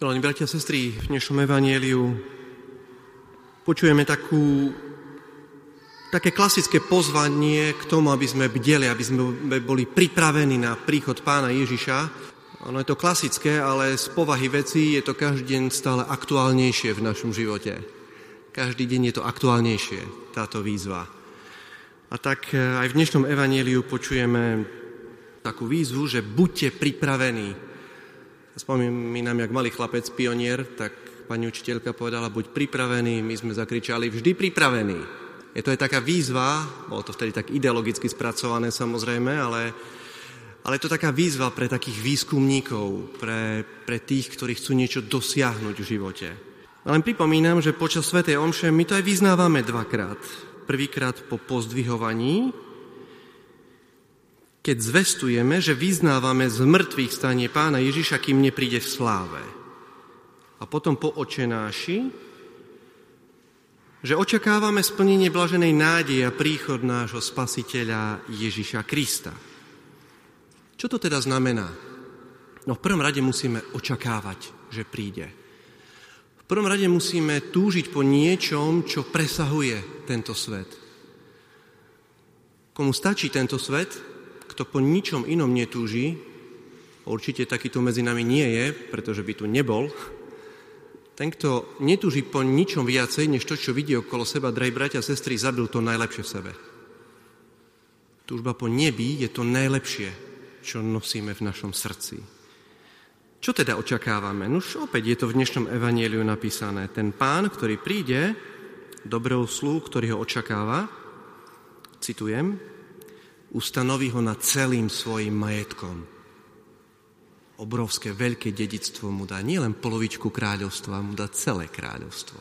Milení bratia a sestry, v dnešnom evanieliu počujeme takú, také klasické pozvanie k tomu, aby sme bdeli, aby sme boli pripravení na príchod pána Ježiša. Ono je to klasické, ale z povahy veci je to každý deň stále aktuálnejšie v našom živote. Každý deň je to aktuálnejšie, táto výzva. A tak aj v dnešnom evanieliu počujeme takú výzvu, že buďte pripravení Spomínam, jak malý chlapec, pionier, tak pani učiteľka povedala, buď pripravený, my sme zakričali, vždy pripravený. Je to aj taká výzva, bolo to vtedy tak ideologicky spracované samozrejme, ale, ale je to taká výzva pre takých výskumníkov, pre, pre tých, ktorí chcú niečo dosiahnuť v živote. Len pripomínam, že počas Svetej Omše my to aj vyznávame dvakrát. Prvýkrát po pozdvihovaní, keď zvestujeme, že vyznávame z mŕtvych stanie pána Ježiša, kým nepríde v sláve. A potom po očenáši, že očakávame splnenie blaženej nádeje a príchod nášho spasiteľa Ježiša Krista. Čo to teda znamená? No v prvom rade musíme očakávať, že príde. V prvom rade musíme túžiť po niečom, čo presahuje tento svet. Komu stačí tento svet, kto po ničom inom netúži, určite takýto medzi nami nie je, pretože by tu nebol, ten, kto netúži po ničom viacej, než to, čo vidí okolo seba, drahí bratia a sestry, zabil to najlepšie v sebe. Túžba po nebi je to najlepšie, čo nosíme v našom srdci. Čo teda očakávame? No už opäť je to v dnešnom evanieliu napísané. Ten pán, ktorý príde, dobrou slú, ktorý ho očakáva, citujem, ustanoví ho nad celým svojim majetkom. Obrovské, veľké dedictvo mu dá. Nie len polovičku kráľovstva, mu dá celé kráľovstvo.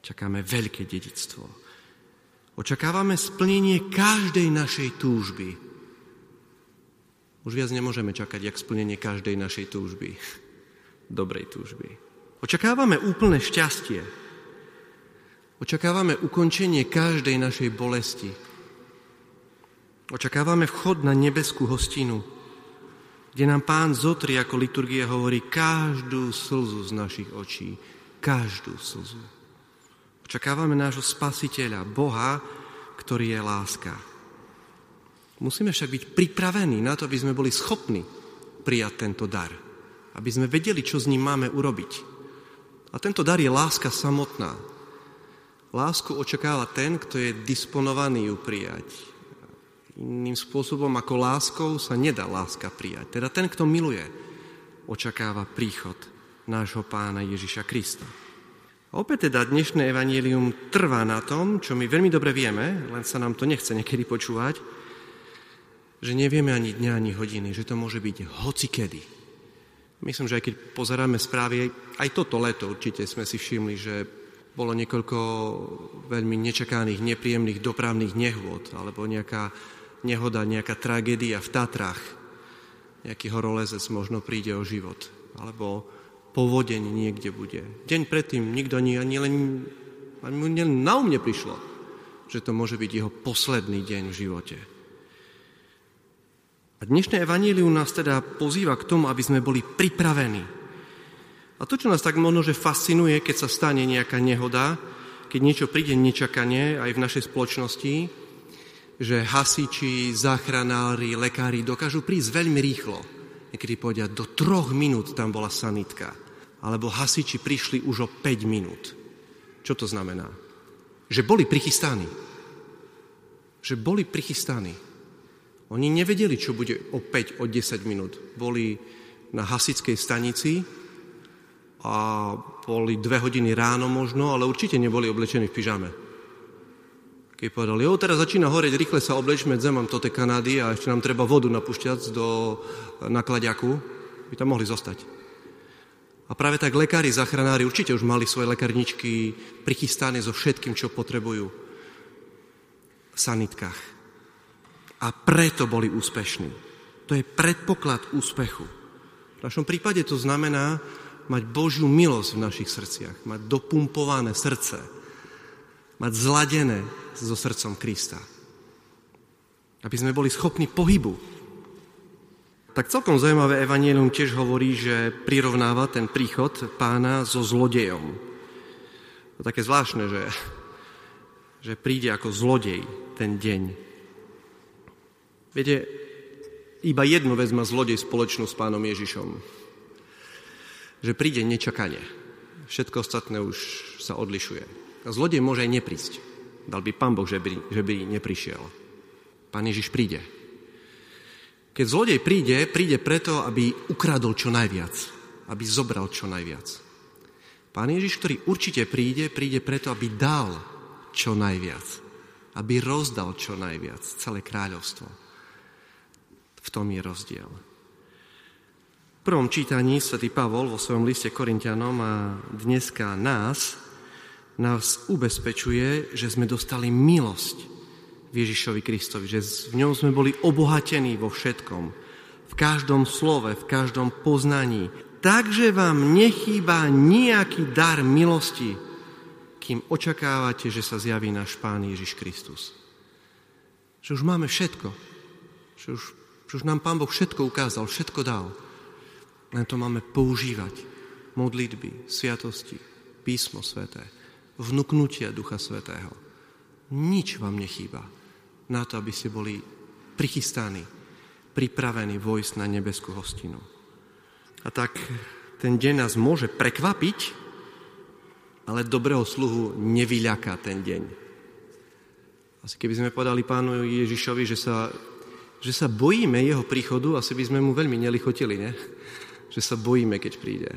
Čakáme veľké dedictvo. Očakávame splnenie každej našej túžby. Už viac nemôžeme čakať, jak splnenie každej našej túžby. Dobrej túžby. Očakávame úplné šťastie. Očakávame ukončenie každej našej bolesti, Očakávame vchod na nebeskú hostinu, kde nám pán zotri, ako liturgia hovorí, každú slzu z našich očí. Každú slzu. Očakávame nášho spasiteľa, Boha, ktorý je láska. Musíme však byť pripravení na to, aby sme boli schopní prijať tento dar. Aby sme vedeli, čo s ním máme urobiť. A tento dar je láska samotná. Lásku očakáva ten, kto je disponovaný ju prijať Iným spôsobom ako láskou sa nedá láska prijať. Teda ten, kto miluje, očakáva príchod nášho pána Ježiša Krista. A opäť teda dnešné evanílium trvá na tom, čo my veľmi dobre vieme, len sa nám to nechce niekedy počúvať, že nevieme ani dňa, ani hodiny, že to môže byť hocikedy. Myslím, že aj keď pozeráme správy, aj toto leto určite sme si všimli, že bolo niekoľko veľmi nečakaných, nepríjemných dopravných nehôd, alebo nejaká nehoda, nejaká tragédia v Tatrách, nejaký horolezec možno príde o život, alebo povodeň niekde bude. Deň predtým nikto ani, ani len, ani na umne prišlo, že to môže byť jeho posledný deň v živote. A dnešné evanílium nás teda pozýva k tomu, aby sme boli pripravení. A to, čo nás tak možno, že fascinuje, keď sa stane nejaká nehoda, keď niečo príde nečakanie aj v našej spoločnosti, že hasiči, záchranári, lekári dokážu prísť veľmi rýchlo. Niekedy povedia, do troch minút tam bola sanitka. Alebo hasiči prišli už o 5 minút. Čo to znamená? Že boli prichystaní. Že boli prichystaní. Oni nevedeli, čo bude o 5, o 10 minút. Boli na hasickej stanici a boli dve hodiny ráno možno, ale určite neboli oblečení v pyžame. Keď povedal, jo, teraz začína horeť, rýchle sa oblečme, zemám to tej Kanady a ešte nám treba vodu napúšťať do nakladiaku, by tam mohli zostať. A práve tak lekári, zachranári určite už mali svoje lekárničky prichystané so všetkým, čo potrebujú v sanitkách. A preto boli úspešní. To je predpoklad úspechu. V našom prípade to znamená mať Božiu milosť v našich srdciach, mať dopumpované srdce, mať zladené so srdcom Krista. Aby sme boli schopní pohybu. tak celkom zaujímavé Evangelium tiež hovorí, že prirovnáva ten príchod pána so zlodejom. To také zvláštne, že, že príde ako zlodej ten deň. Viete, iba jednu vec má zlodej spoločnú s pánom Ježišom. Že príde nečakane. Všetko ostatné už sa odlišuje. A zlodej môže aj neprísť. Dal by pán Boh, že by, že by neprišiel. Pán Ježiš príde. Keď zlodej príde, príde preto, aby ukradol čo najviac, aby zobral čo najviac. Pán Ježiš, ktorý určite príde, príde preto, aby dal čo najviac, aby rozdal čo najviac celé kráľovstvo. V tom je rozdiel. V prvom čítaní svätý Pavol vo svojom liste Korintianom a dneska nás, nás ubezpečuje, že sme dostali milosť Ježišovi Kristovi, že v ňom sme boli obohatení vo všetkom, v každom slove, v každom poznaní. Takže vám nechýba nejaký dar milosti, kým očakávate, že sa zjaví náš Pán Ježiš Kristus. Že už máme všetko. Že už, že už nám Pán Boh všetko ukázal, všetko dal. Len to máme používať. Modlitby, sviatosti, písmo sveté, vnúknutia Ducha Svetého. Nič vám nechýba na to, aby ste boli prichystaní, pripravení vojsť na nebeskú hostinu. A tak ten deň nás môže prekvapiť, ale dobrého sluhu nevyľaká ten deň. Asi keby sme podali pánu Ježišovi, že sa, že sa bojíme jeho príchodu, asi by sme mu veľmi nelichotili, ne? Že sa bojíme, keď príde.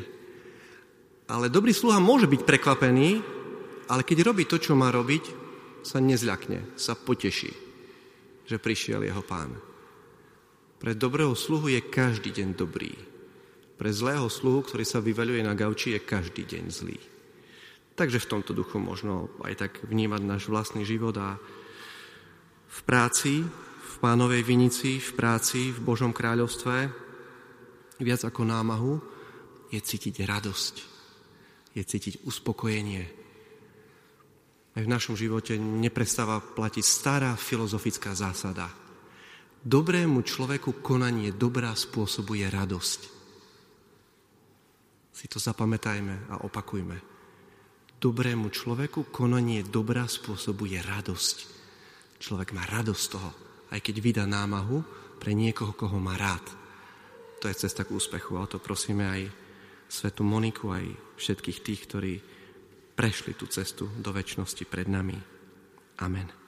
Ale dobrý sluha môže byť prekvapený, ale keď robí to, čo má robiť, sa nezľakne, sa poteší že prišiel jeho pán. Pre dobrého sluhu je každý deň dobrý. Pre zlého sluhu, ktorý sa vyvaľuje na gauči, je každý deň zlý. Takže v tomto duchu možno aj tak vnímať náš vlastný život a v práci, v pánovej vinici, v práci, v Božom kráľovstve viac ako námahu je cítiť radosť, je cítiť uspokojenie, aj v našom živote neprestáva platiť stará filozofická zásada. Dobrému človeku konanie dobrá spôsobuje radosť. Si to zapamätajme a opakujme. Dobrému človeku konanie dobrá spôsobuje radosť. Človek má radosť toho, aj keď vydá námahu pre niekoho, koho má rád. To je cesta k úspechu a o to prosíme aj svetu Moniku, aj všetkých tých, ktorí prešli tú cestu do väčšnosti pred nami. Amen.